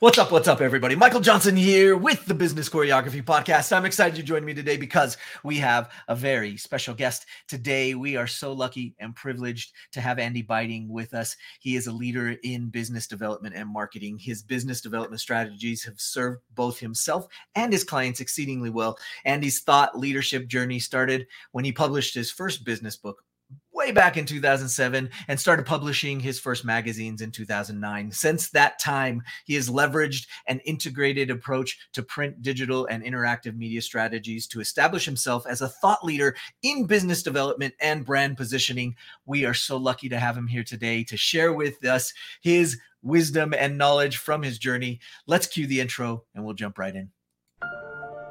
What's up? What's up, everybody? Michael Johnson here with the Business Choreography Podcast. I'm excited you joined me today because we have a very special guest today. We are so lucky and privileged to have Andy Buyting with us. He is a leader in business development and marketing. His business development strategies have served both himself and his clients exceedingly well. Andy's thought leadership journey started when he published his first business book, way back in 2007 and started publishing his first magazines in 2009. Since that time, he has leveraged an integrated approach to print, digital, and interactive media strategies to establish himself as a thought leader in business development and brand positioning. We are so lucky to have him here today to share with us his wisdom and knowledge from his journey. Let's cue the intro and we'll jump right in.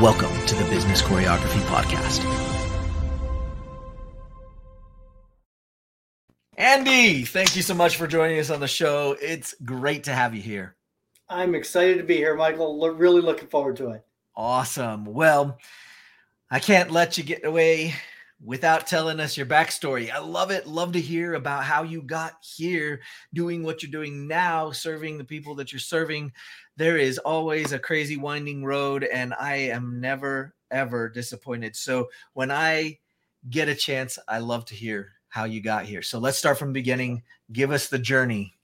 Welcome to the Business Choreography Podcast. Andy, thank you so much for joining us on the show. It's great to have you here. I'm excited to be here, Michael. Lo- really looking forward to it. Awesome. Well, I can't let you get away without telling us your backstory. I love it. Love to hear about how you got here doing what you're doing now, serving the people that you're serving there is always a crazy winding road and i am never ever disappointed. So when i get a chance i love to hear how you got here. So let's start from the beginning. Give us the journey.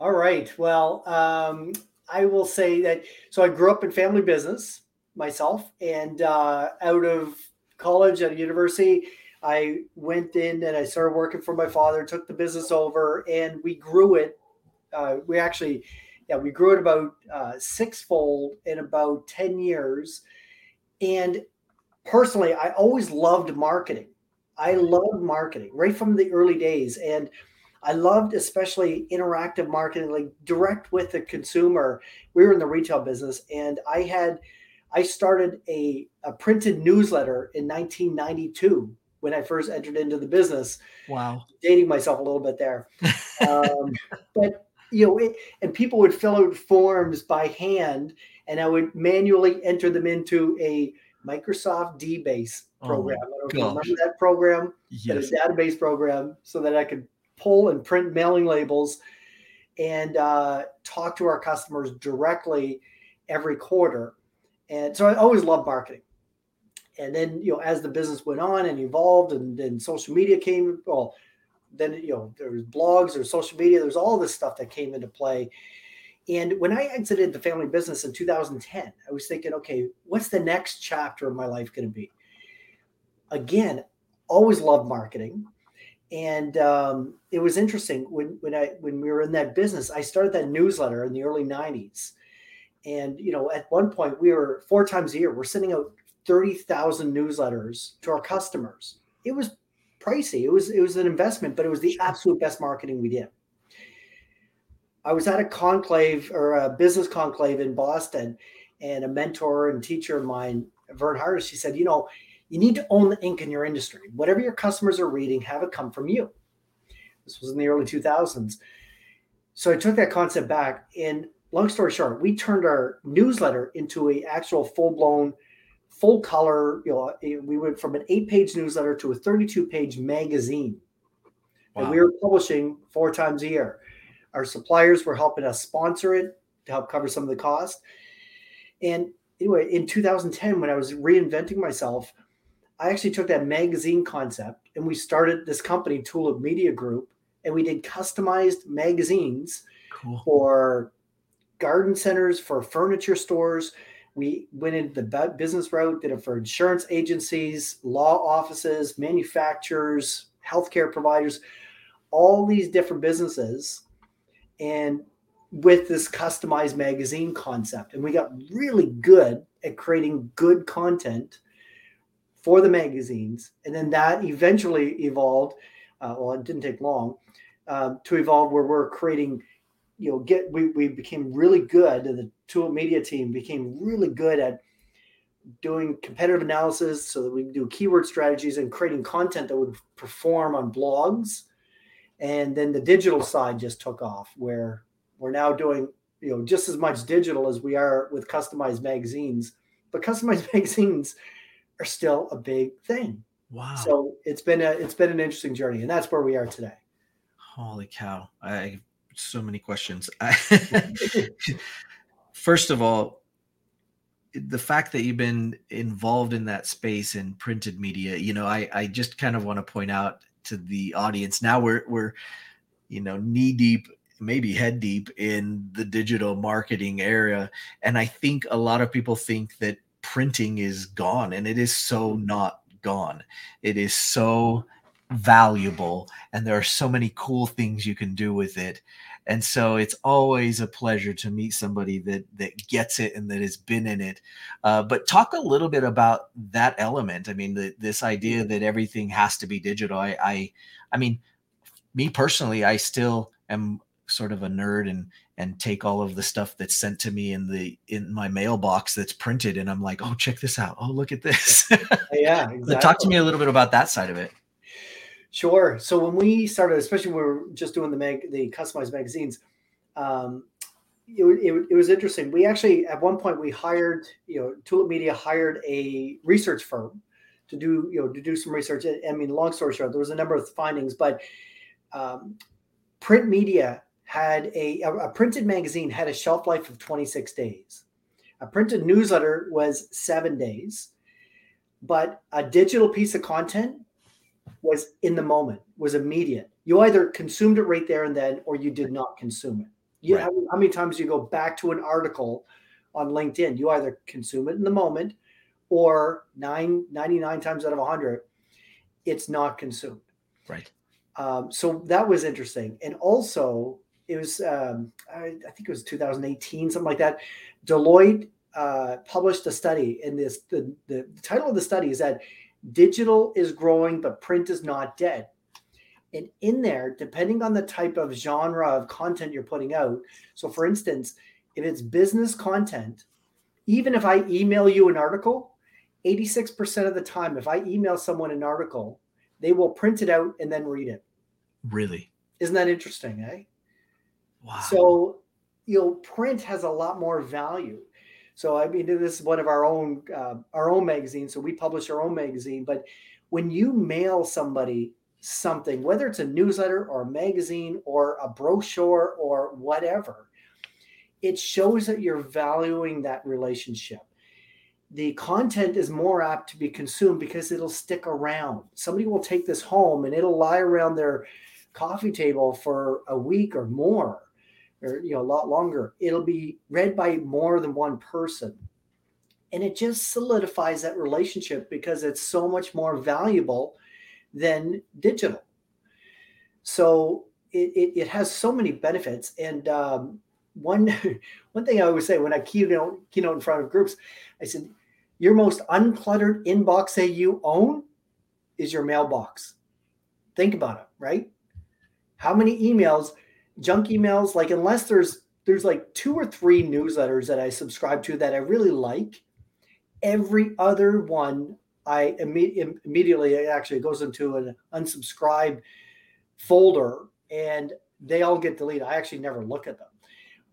All right. Well um, i will say that so i grew up in family business myself and uh, out of college at a university i went in and i started working for my father took the business over and we grew it uh, we actually yeah, we grew it about uh, sixfold in about 10 years. And personally, I always loved marketing. I loved marketing right from the early days. And I loved especially interactive marketing, like direct with the consumer. We were in the retail business, and I had I started a, a printed newsletter in 1992 when I first entered into the business. Wow. Dating myself a little bit there. Um, but you know, it, and people would fill out forms by hand, and I would manually enter them into a Microsoft DBase oh program. Oh I don't remember that program, yes. a database program, so that I could pull and print mailing labels and uh, talk to our customers directly every quarter. And so I always loved marketing. And then, you know, as the business went on and evolved, and then social media came, well, then you know there was blogs there's social media there's all this stuff that came into play. And when i exited the family business in 2010 i was thinking okay what's the next chapter of my life going to be? Again always loved marketing. And um, it was interesting when when i when we were in that business i started that newsletter in the early 90s and you know at one point we were four times a year we're sending out 30,000 newsletters to our customers. It was pricey. It was it was an investment, but it was the absolute best marketing we did. I was at a conclave or a business conclave in Boston, and a mentor and teacher of mine, Verne Harnish, she said, you know, you need to own the ink in your industry. Whatever your customers are reading, have it come from you. This was in the early 2000s. So I took that concept back, and long story short, we turned our newsletter into a actual full blown full color. You know, eh, we went from an eight page newsletter to a 32 page magazine. Wow. And we were publishing four times a year. Our suppliers were helping us sponsor it to help cover some of the cost. And anyway, in 2010, when I was reinventing myself, I actually took that magazine concept and we started this company, Tulip Media Group, and we did customized magazines cool. for garden centers, for furniture stores, we went into the business route, did it for insurance agencies, law offices, manufacturers, healthcare providers, all these different businesses. And with this customized magazine concept. And we got really good at creating good content for the magazines. And then that eventually evolved. Uh, well, it didn't take long um, to evolve where we're creating you know get we, we became really good at the tulip media team became really good at doing competitive analysis so that we do keyword strategies and creating content that would perform on blogs and then the digital side just took off where we're now doing you know just as much digital as we are with customized magazines but customized magazines are still a big thing Wow. so it's been a it's been an interesting journey and that's where we are today Holy cow. I so many questions. First of all, the fact that you've been involved in that space in printed media, you know, I, I just kind of want to point out to the audience now we're we're you know knee deep maybe head deep in the digital marketing area and i think a lot of people think that printing is gone and it is so not gone. It is so valuable and there are so many cool things you can do with it. And so it's always a pleasure to meet somebody that that gets it and that has been in it. Uh, but talk a little bit about that element. I mean the, this idea that everything has to be digital. I, I i mean me personally i still am sort of a nerd and and take all of the stuff that's sent to me in the in my mailbox that's printed and i'm like oh check this out. Oh look at this. Yeah exactly. talk to me a little bit about that side of it Sure. So when we started, especially when we were just doing the mag, the customized magazines, um, it, it, it was interesting. We actually at one point we hired, you know, Tulip Media hired a research firm to do, you know, to do some research. I mean, long story short, there was a number of findings, but um, print media had a, a a printed magazine had a shelf life of 26 days. A printed newsletter was seven days, but a digital piece of content was in the moment, was immediate. You either consumed it right there and then, or you did not consume it. You Right. how, how many times you go back to an article on LinkedIn? You either consume it in the moment, or nine, 99 times out of 100, it's not consumed. right Um, so that was interesting. And also, it was, um, I, I think it was 2018, something like that. Deloitte uh, published a study, and this the, the title of the study is that digital is growing, but print is not dead. And in there, depending on the type of genre of content you're putting out, so for instance, if it's business content, even if I email you an article, 86% of the time, if I email someone an article, they will print it out and then read it. really Isn't that interesting, eh? wow So, you know, print has a lot more value. So, I mean, this is one of our own uh, our own magazines. So we publish our own magazine. But when you mail somebody something, whether it's a newsletter or a magazine or a brochure or whatever, it shows that you're valuing that relationship. The content is more apt to be consumed because it'll stick around. Somebody will take this home and it'll lie around their coffee table for a week or more or you know a lot longer it'll be read by more than one person. And it just solidifies that relationship because it's so much more valuable than digital. So it, it, it has so many benefits. And um, one one thing i always say when i keynote keynote in front of groups i said your most uncluttered inbox that you own is your mailbox. Think about it right? How many emails junk emails like unless there's there's like two or three newsletters that i subscribe to that i really like every other one i imme- immediately actually goes into an unsubscribe folder and they all get deleted. I actually never look at them.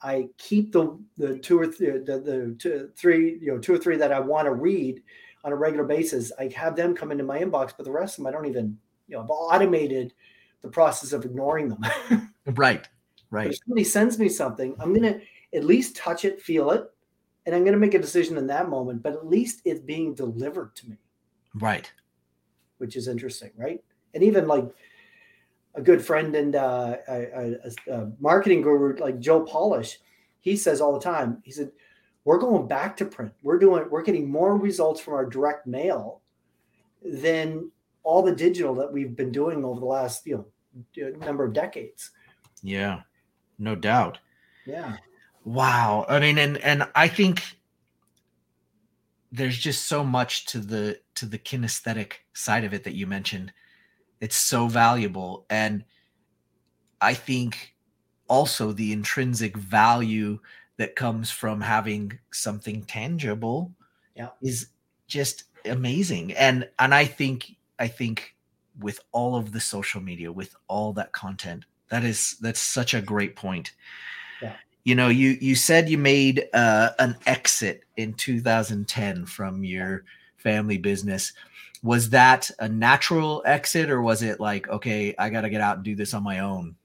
I keep the the two or th- the, the two, three you know two or three that i want to read on a regular basis. I have them come into my inbox but the rest of them i don't even you know i've automated the process of ignoring them right Right. If somebody sends me something, I'm gonna at least touch it, feel it, and I'm gonna make a decision in that moment. But at least it's being delivered to me, right which is interesting, right? And even like a good friend and uh, a, a, a marketing guru like Joe Polish, he says all the time. He said, "We're going back to print. We're doing. We're getting more results from our direct mail than all the digital that we've been doing over the last you know Uh, number of decades." yeah no doubt Yeah. Wow. I mean, and and I think there's just so much to the to the kinesthetic side of it that you mentioned. It's so valuable. And I think also the intrinsic value that comes from having something tangible yeah. is just amazing. And and I think I think with all of the social media, with all that content, that is that's such a great point. Yeah. You know, you you said you made uh, an exit in 2010 from your family business. Was that a natural exit, or was it like, okay, I got to get out and do this on my own?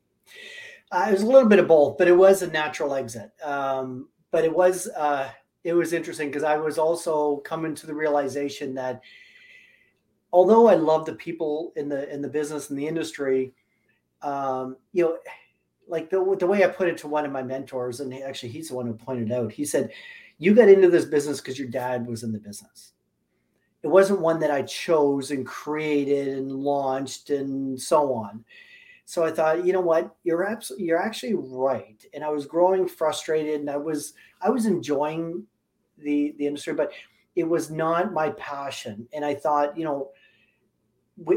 Uh, it was a little bit of both, but it was a natural exit. Um, but it was uh, it was interesting because I was also coming to the realization that although I love the people in the in the business and the industry, um, you know, like the the way I put it to one of my mentors, and actually he's the one who pointed out. He said, "You got into this business because your dad was in the business. It wasn't one that I chose and created and launched and so on." So I thought, you know what, you're absolutely you're actually right. And I was growing frustrated, and I was I was enjoying the the industry, but it was not my passion. And I thought, you know,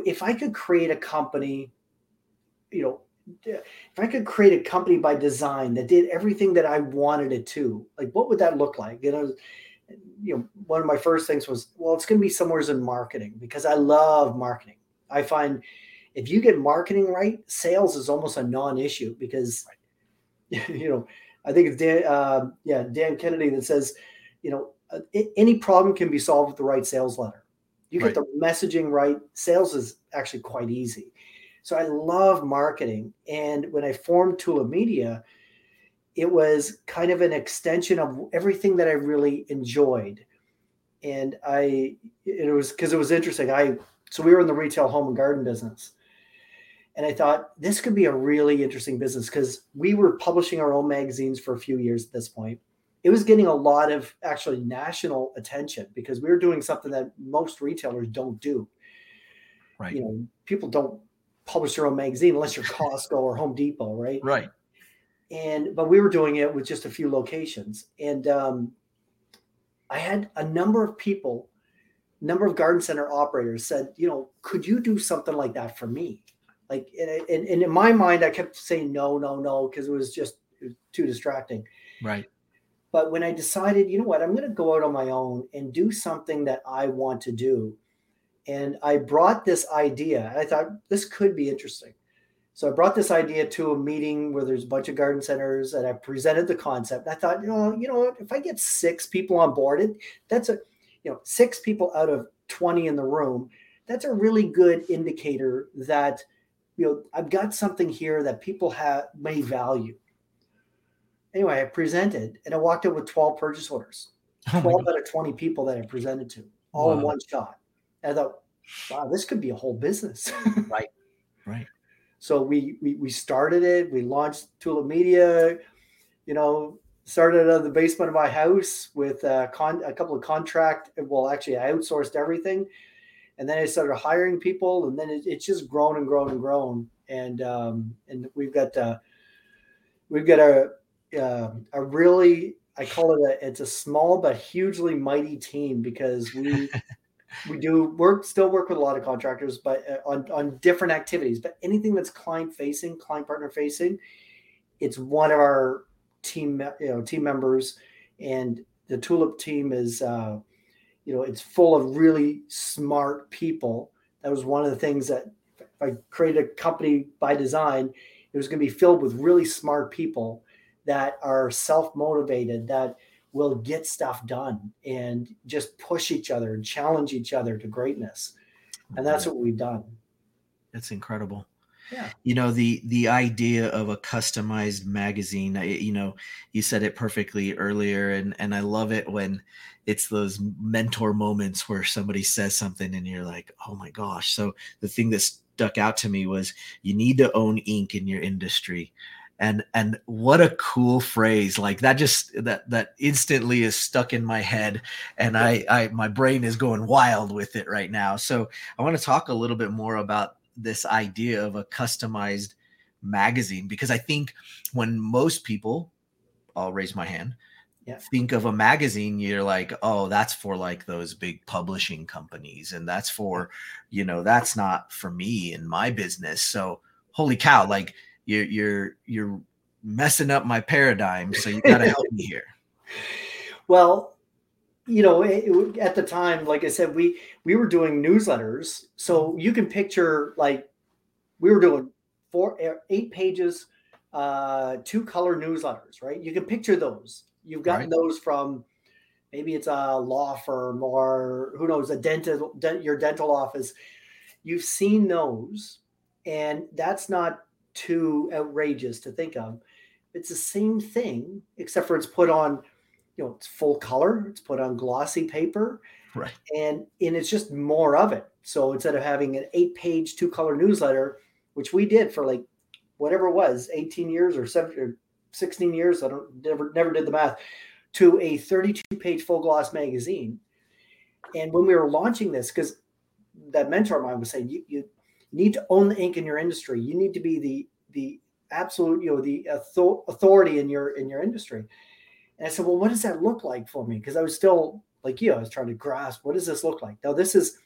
if I could create a company, you know, if I could create a company by design that did everything that I wanted it to, like what would that look like? You know, you know, one of my first things was, well, it's going to be somewhere in marketing because I love marketing. I find if you get marketing right, sales is almost a non-issue because, you know, I think it's Dan, uh, yeah, Dan Kennedy that says, you know, uh, any problem can be solved with the right sales letter. You get right. the messaging right, sales is actually quite easy. So I love marketing, and when I formed Tulip Media, it was kind of an extension of everything that I really enjoyed. And I, it was because it was interesting. I so we were in the retail home and garden business, and I thought this could be a really interesting business because we were publishing our own magazines for a few years at this point. It was getting a lot of actually national attention because we were doing something that most retailers don't do. Right. You know, people don't publish their own magazine unless you're Costco or Home Depot, right? Right. And but we were doing it with just a few locations, and um, I had a number of people, number of garden center operators said, you know, could you do something like that for me? Like, and, and, and in my mind, I kept saying no, no, no, because it was just it was too distracting. Right. But when I decided, you know what, I'm going to go out on my own and do something that I want to do. And I brought this idea. I thought this could be interesting. So I brought this idea to a meeting where there's a bunch of garden centers and I presented the concept. I thought, you know, you know, if I get six people on board, it that's a you know, six people out of 20 in the room, that's a really good indicator that you know, I've got something here that people have may value. Anyway, I presented and I walked out with 12 purchase orders, 12 oh out of 20 people that I presented to, all wow. in one shot. And I thought, wow, this could be a whole business. right. Right. So we, we we started it. We launched Tulip Media. You know, started out of the basement of my house with a, con- a couple of contract. Well, actually, I outsourced everything and then I started hiring people, and then it, it's just grown and grown and grown. And um, and we've got uh, we've got a uh, a really I call it a it's a small but hugely mighty team because we we do work still work with a lot of contractors, but uh, on on different activities. But anything that's client facing, client partner facing, it's one of our team you know team members, and the Tulip team is. Uh, you know it's full of really smart people that was one of the things that if i created a company by design it was going to be filled with really smart people that are self-motivated that will get stuff done and just push each other and challenge each other to greatness. And that's what we've done. That's incredible. Yeah. You know the the idea of a customized magazine you know you said it perfectly earlier and and i love it when it's those mentor moments where somebody says something and you're like oh my gosh. So the thing that stuck out to me was you need to own ink in your industry and and what a cool phrase like that just that that instantly is stuck in my head and i i my brain is going wild with it right now so i want to talk a little bit more about this idea of a customized magazine because I think when most people, I'll raise my hand, yeah. think of a magazine, you're like, oh, that's for like those big publishing companies, and that's for, you know, that's not for me in my business. So holy cow, like you're you're you're messing up my paradigm. So you got to help me here. Well, you know, it, it, at the time, like I said, we we were doing newsletters, so you can picture like we were doing four, eight pages, uh, two color newsletters, right? You can picture those. You've gotten right. those from maybe it's a law firm or who knows a dental dent, your dental office. You've seen those, and that's not too outrageous to think of. It's the same thing, except for it's put on, you know, it's full color. It's put on glossy paper, right? And and it's just more of it. So instead of having an eight-page two-color newsletter, which we did for like whatever it was, 18 years or 17 or 16 years, I don't never never did the math, to a 32-page full gloss magazine. And when we were launching this, because that mentor of mine was saying, you, you need to own the ink in your industry. You need to be the the absolute, you know, the authority in your in your industry. And I said, well, what does that look like for me? Because I was still like you, I was trying to grasp what does this look like. Now this is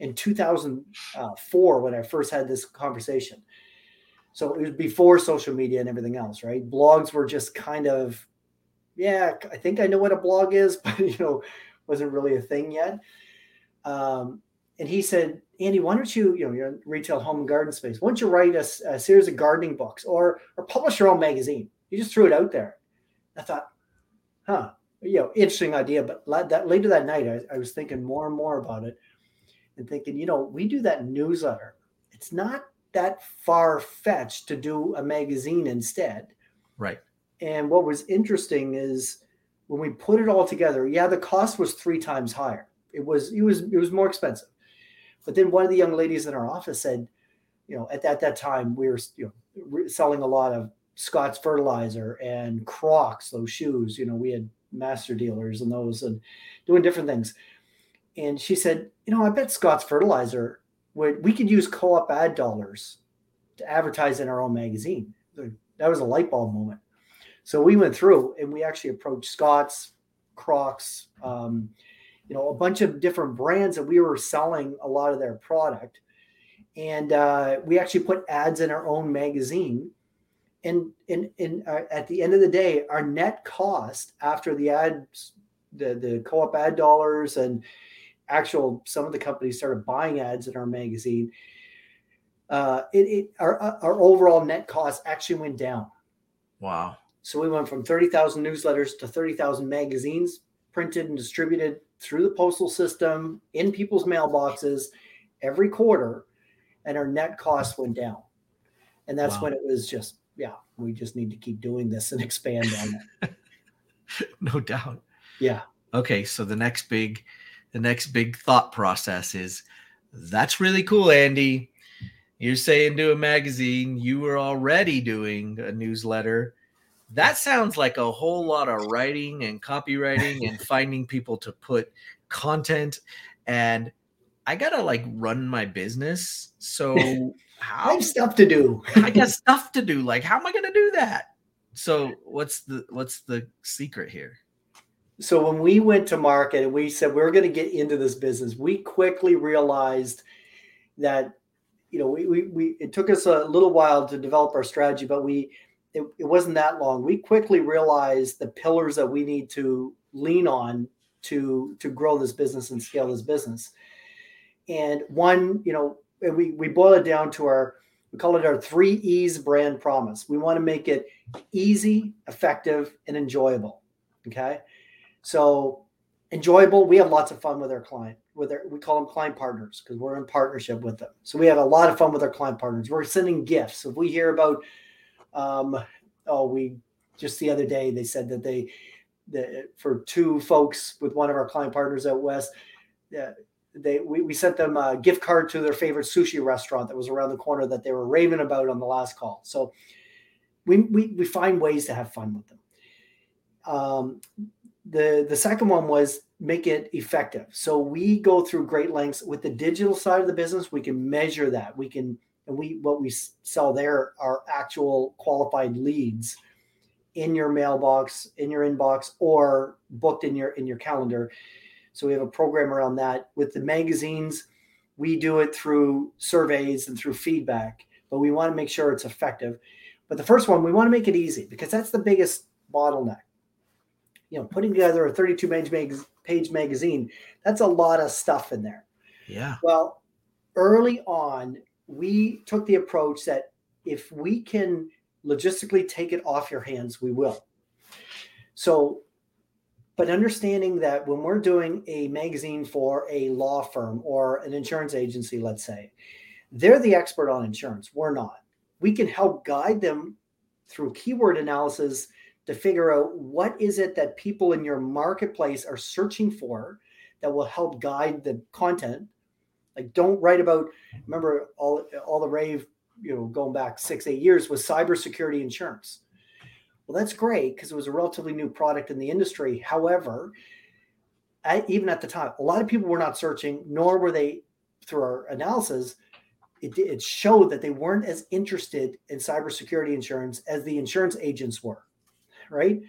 in 2004 when I first had this conversation. So it was before social media and everything else, right? Blogs were just kind of, yeah, I think I know what a blog is, but you know, wasn't really a thing yet. Um, and he said, Andy, why don't you, you know, you're in retail home and garden space. Why don't you write a, a, series of gardening books or or publish your own magazine? You just threw it out there. I thought, huh, you know, interesting idea. But that later that night, I, I was thinking more and more about it and thinking, you know, we do that newsletter. It's not that far fetched to do a magazine instead. Right. And what was interesting is when we put it all together, yeah, the cost was three times higher. It was it was it was more expensive. But then one of the young ladies in our office said, you know, at, at that time we were you know selling a lot of Scott's fertilizer and Crocs, those shoes. You know, we had master dealers and those and doing different things. And she said, you know, I bet Scott's fertilizer would we could use co-op ad dollars to advertise in our own magazine. That was a light bulb moment. So we went through and we actually approached Scott's, Crocs, um, you know, a bunch of different brands that we were selling a lot of their product. And uh, we actually put ads in our own magazine. And, in in uh, at the end of the day, our net cost after the ads, the, the co-op ad dollars and actual, some of the companies started buying ads in our magazine. Uh, it, it our, our overall net cost actually went down. Wow. So we went from 30,000 newsletters to 30,000 magazines printed and distributed through the postal system in people's mailboxes every quarter, and our net cost went down. And that's wow. when it was just, yeah, we just need to keep doing this and expand on it. no doubt. Yeah. Okay, so the next big the next big thought process is that's really cool, Andy. You're saying do a magazine, you were already doing a newsletter that sounds like a whole lot of writing and copywriting and finding people to put content and I gotta like run my business. So how, I have stuff to do. I got stuff to do. Like, how am I gonna do that? So what's the what's the secret here? So when we went to market and we said we are going to get into this business, we quickly realized that you know we, we we it took us a little while to develop our strategy, but we it, it wasn't that long. We quickly realized the pillars that we need to lean on to to grow this business and scale this business. And one, you know, we we boil it down to our we call it our three E's brand promise. We want to make it easy, effective, and enjoyable. Okay. So enjoyable, we have lots of fun with our client. With our, we call them client partners because we're in partnership with them. So we have a lot of fun with our client partners. We're sending gifts. If we hear about um, oh, we just the other day they said that they, the, for two folks with one of our client partners out west, uh, they we, we sent them a gift card to their favorite sushi restaurant that was around the corner that they were raving about on the last call. So we we, we find ways to have fun with them. Um, the the second one was make it effective. So we go through great lengths with the digital side of the business. We can measure that. We can and we what we sell there are actual qualified leads in your mailbox in your inbox or booked in your in your calendar so we have a program around that with the magazines we do it through surveys and through feedback but we want to make sure it's effective But the first one, we want to make it easy because that's the biggest bottleneck. You know, putting together a 32 page, mag- page magazine, that's a lot of stuff in there. Yeah. Well, early on, we took the approach that if we can logistically take it off your hands, we will. So, but understanding that when we're doing a magazine for a law firm or an insurance agency, let's say, they're the expert on insurance. We're not. We can help guide them through keyword analysis to figure out what is it that people in your marketplace are searching for that will help guide the content like don't write about remember all all the rave you know going back six eight years was cybersecurity insurance. Well that's great because it was a relatively new product in the industry. However even at the time a lot of people were not searching nor were they through our analysis it, it showed that they weren't as interested in cybersecurity insurance as the insurance agents were right?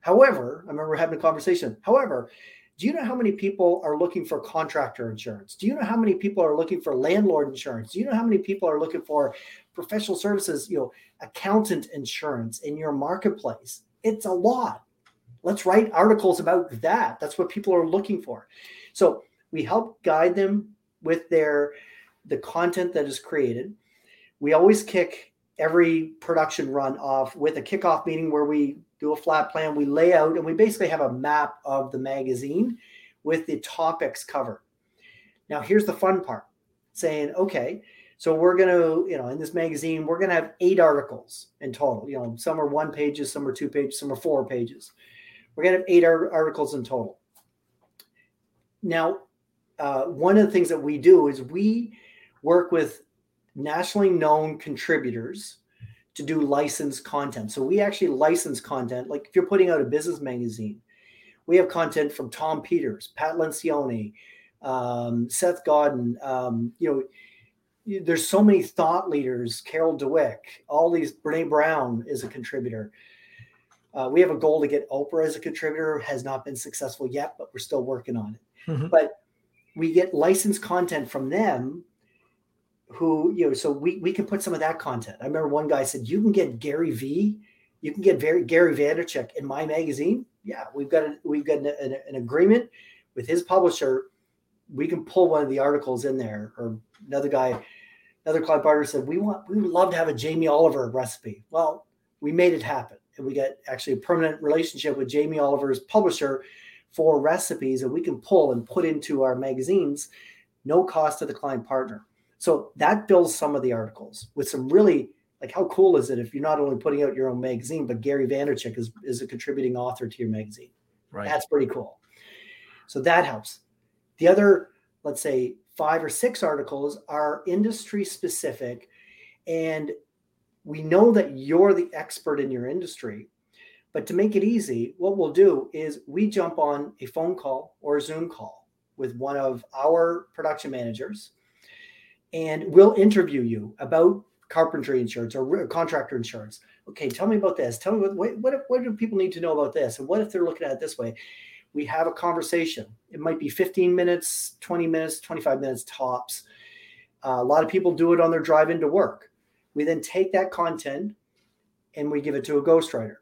However i remember having a conversation. However do you know how many people are looking for contractor insurance? Do you know how many people are looking for landlord insurance? Do you know how many people are looking for professional services, you know, accountant insurance in your marketplace? It's a lot. Let's write articles about that. That's what people are looking for. So we help guide them with their the content that is created. We always kick every production run off with a kickoff meeting where we do a flat plan, we lay out, and we basically have a map of the magazine with the topics covered. Now, here's the fun part saying, okay, so we're going to, you know, in this magazine, we're going to have eight articles in total. You know, some are one pages, some are two pages, some are four pages. We're going to have eight articles in total. Now, uh, one of the things that we do is we work with nationally known contributors to do licensed content. So we actually license content. Like if you're putting out a business magazine, we have content from Tom Peters, Pat Lencioni, um, Seth Godin. Um, you know, there's so many thought leaders. Carol Dweck, all these. Brene Brown is a contributor. Uh, we have a goal to get Oprah as a contributor. Has not been successful yet, but we're still working on it. Mm-hmm. But we get licensed content from them who you know so we we can put some of that content. I remember one guy said you can get gary v you can get very gary vaynerchuk in my magazine. Yeah we've got a, we've got an, an, an, agreement with his publisher. We can pull one of the articles in there. Or another guy another client partner said we want we would love to have a jamie oliver recipe. Well we made it happen. And we got actually a permanent relationship with jamie oliver's publisher for recipes that we can pull and put into our magazines no cost to the client partner so that builds some of the articles with some really like how cool is it if you're not only putting out your own magazine, but Gary Vaynerchuk is, is a contributing author to your magazine. Right. That's pretty cool. So that helps. The other, let's say, five or six articles are industry specific. And we know that you're the expert in your industry. But to make it easy, what we'll do is we jump on a phone call or a Zoom call with one of our production managers and we'll interview you about carpentry insurance or contractor insurance. Okay, tell me about this. Tell me what what what, do people need to know about this, and what if they're looking at it this way? We have a conversation. It might be 15 minutes, 20 minutes, 25 minutes tops. Uh, a lot of people do it on their drive into work. We then take that content and we give it to a ghostwriter.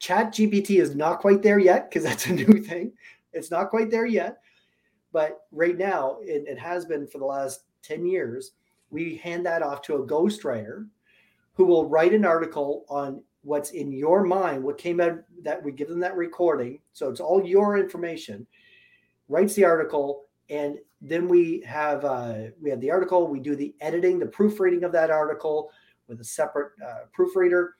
Chat GPT is not quite there yet because that's a new thing. It's not quite there yet. But right now, it, it has been for the last 10 years, we hand that off to a ghostwriter who will write an article on what's in your mind, what came out that we give them that recording. So it's all your information, writes the article, and then we have uh, we have the article. We do the editing, the proofreading of that article with a separate uh, proofreader.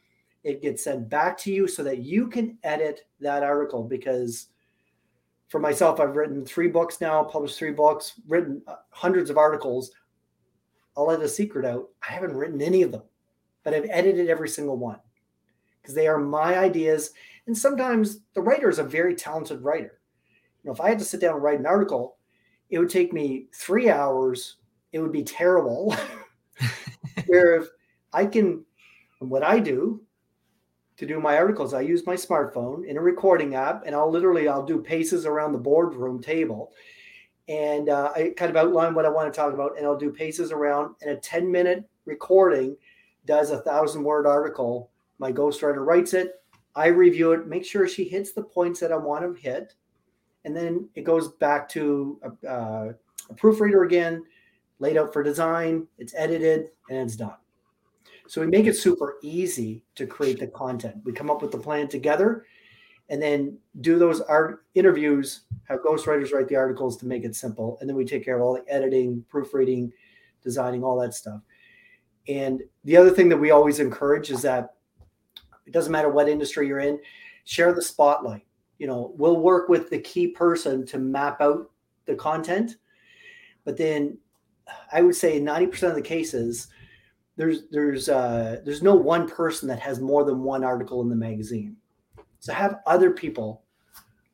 It gets sent back to you so that you can edit that article. Because for myself, I've written three books now, published three books, written uh, hundreds of articles. I'll let a secret out. I haven't written any of them, but I've edited every single one because they are my ideas. And sometimes the writer is a very talented writer. You know, if I had to sit down and write an article, it would take me three hours. It would be terrible. Where if I can, what I do to do my articles. I use my smartphone in a recording app, and I'll literally I'll do paces around the boardroom table, and uh, I kind of outline what I want to talk about, and I'll do paces around. And a ten minute recording does a thousand word article My ghostwriter writes it. I review it, make sure she hits the points that I want to hit, and then it goes back to a, uh, a proofreader again, laid out for design. It's edited and it's done. So we make it super easy to create the content. We come up with the plan together and then do those art interviews, have ghostwriters write the articles to make it simple. And then we take care of all the editing, proofreading, designing, all that stuff. And the other thing that we always encourage is that it doesn't matter what industry you're in, share the spotlight. You know, we'll work with the key person to map out the content. But then I would say 90% of the cases, there's there's uh, there's no one person that has more than one article in the magazine. So have other people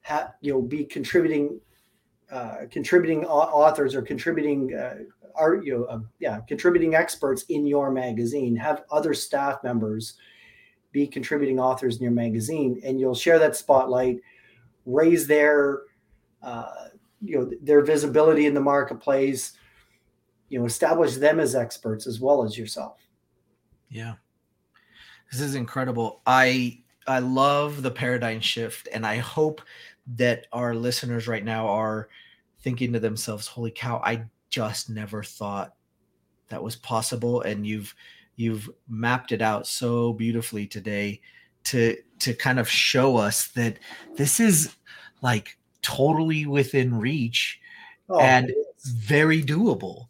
have you know be contributing uh, contributing authors or contributing uh, art you know uh, yeah contributing experts in your magazine. Have other staff members be contributing authors in your magazine, and you'll share that spotlight, raise their uh, you know their visibility in the marketplace you know establish them as experts as well as yourself. Yeah. This is incredible. I i love the paradigm shift and i hope that our listeners right now are thinking to themselves holy cow i just never thought that was possible. And you've you've mapped it out so beautifully today to to kind of show us that this is like totally within reach oh, and very doable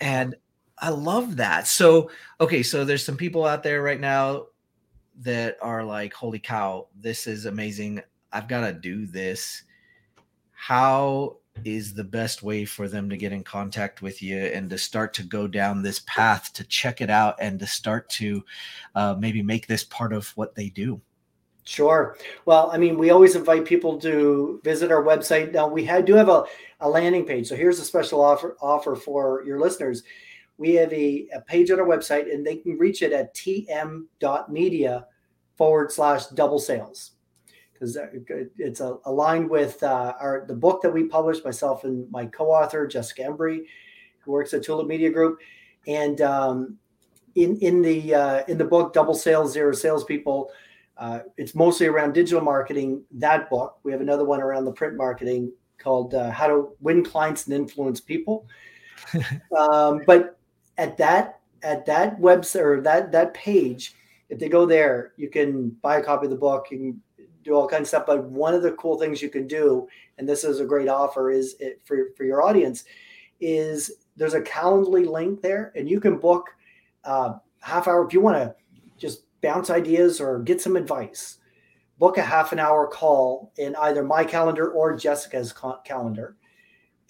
and I love that. So, okay, so there's some people out there right now that are like, holy cow, this is amazing. I've got to do this. How is the best way for them to get in contact with you and to start to go down this path to check it out and to start to uh, maybe make this part of what they do? Sure. Well, I mean, we always invite people to visit our website. Now, we had, do have a, a landing page. So here's a special offer offer for your listeners. We have a, a page on our website, and they can reach it at tm.media forward slash double sales because it's a, aligned with uh, our the book that we published myself and my co-author Jessica Embry, who works at Tulip Media Group, and um, in in the uh, in the book Double Sales Zero Salespeople uh, it's mostly around digital marketing. That book. We have another one around the print marketing called uh, "How to Win Clients and Influence People." um, but at that at that website or that that page, if they go there, you can buy a copy of the book. You can do all kinds of stuff. But one of the cool things you can do, and this is a great offer, is it, for for your audience, is there's a Calendly link there, and you can book uh, half hour if you want to just bounce ideas or get some advice, book a half an hour call in either my calendar or Jessica's calendar.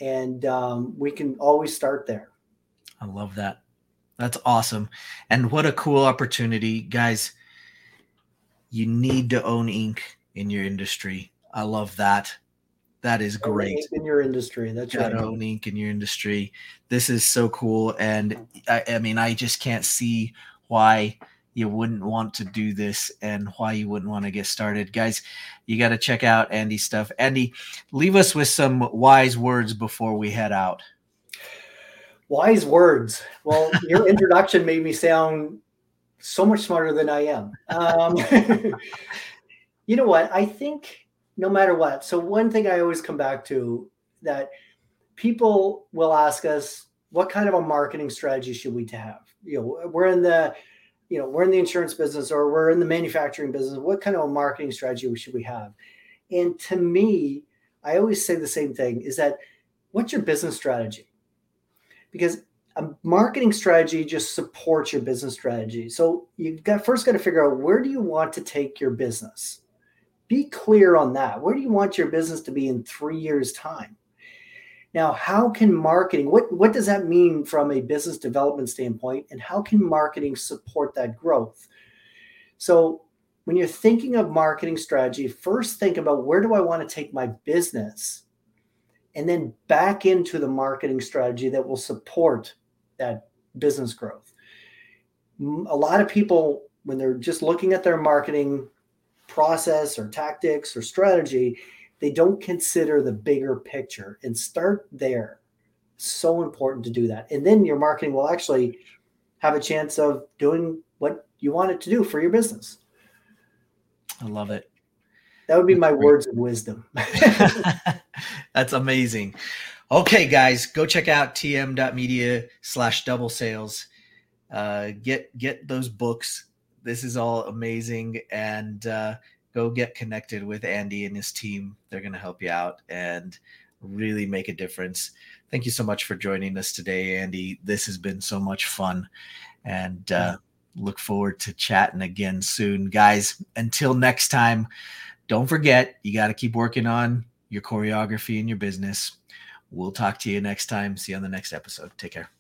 And um, we can always start there. I love that. That's awesome. And what a cool opportunity. Guys, you need to own ink in your industry. I love that. That is great. In your industry. That's right. Own ink in your industry. This is so cool. And I, I mean, I just can't see why you wouldn't want to do this and why you wouldn't want to get started. Guys, you got to check out Andy's stuff. Andy, leave us with some wise words before we head out. Wise words. Well, your introduction made me sound so much smarter than I am. Um, you know what? I think no matter what. So, one thing I always come back to that people will ask us, what kind of a marketing strategy should we have? You know, we're in the you know we're in the insurance business or we're in the manufacturing business what kind of a marketing strategy should we have? And to me i always say the same thing is that what's your business strategy? Because a marketing strategy just supports your business strategy. So you've got first got to figure out where do you want to take your business? Be clear on that. Where do you want your business to be in three years time now, how can marketing, what, what does that mean from a business development standpoint? And how can marketing support that growth? So, when you're thinking of marketing strategy, first think about where do I want to take my business? And then back into the marketing strategy that will support that business growth. A lot of people, when they're just looking at their marketing process or tactics or strategy, they don't consider the bigger picture and start there. So important to do that. And then your marketing will actually have a chance of doing what you want it to do for your business. I love it. That would be my words of wisdom. That's amazing. Okay, guys, go check out tm.media slash double sales. Uh, get get those books. This is all amazing, and uh, go get connected with Andy and his team. They're going to help you out and really make a difference. Thank you so much for joining us today, Andy. This has been so much fun, and uh, look forward to chatting again soon, guys. Until next time don't forget, you got to keep working on your choreography and your business. We'll talk to you next time. See you on the next episode. Take care.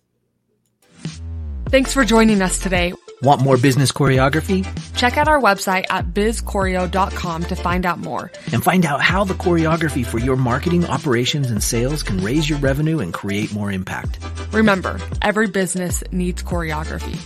Thanks for joining us today. Want more business choreography? Check out our website at bizchoreo.com to find out more. And find out how the choreography for your marketing, operations, and sales can raise your revenue and create more impact. Remember, every business needs choreography.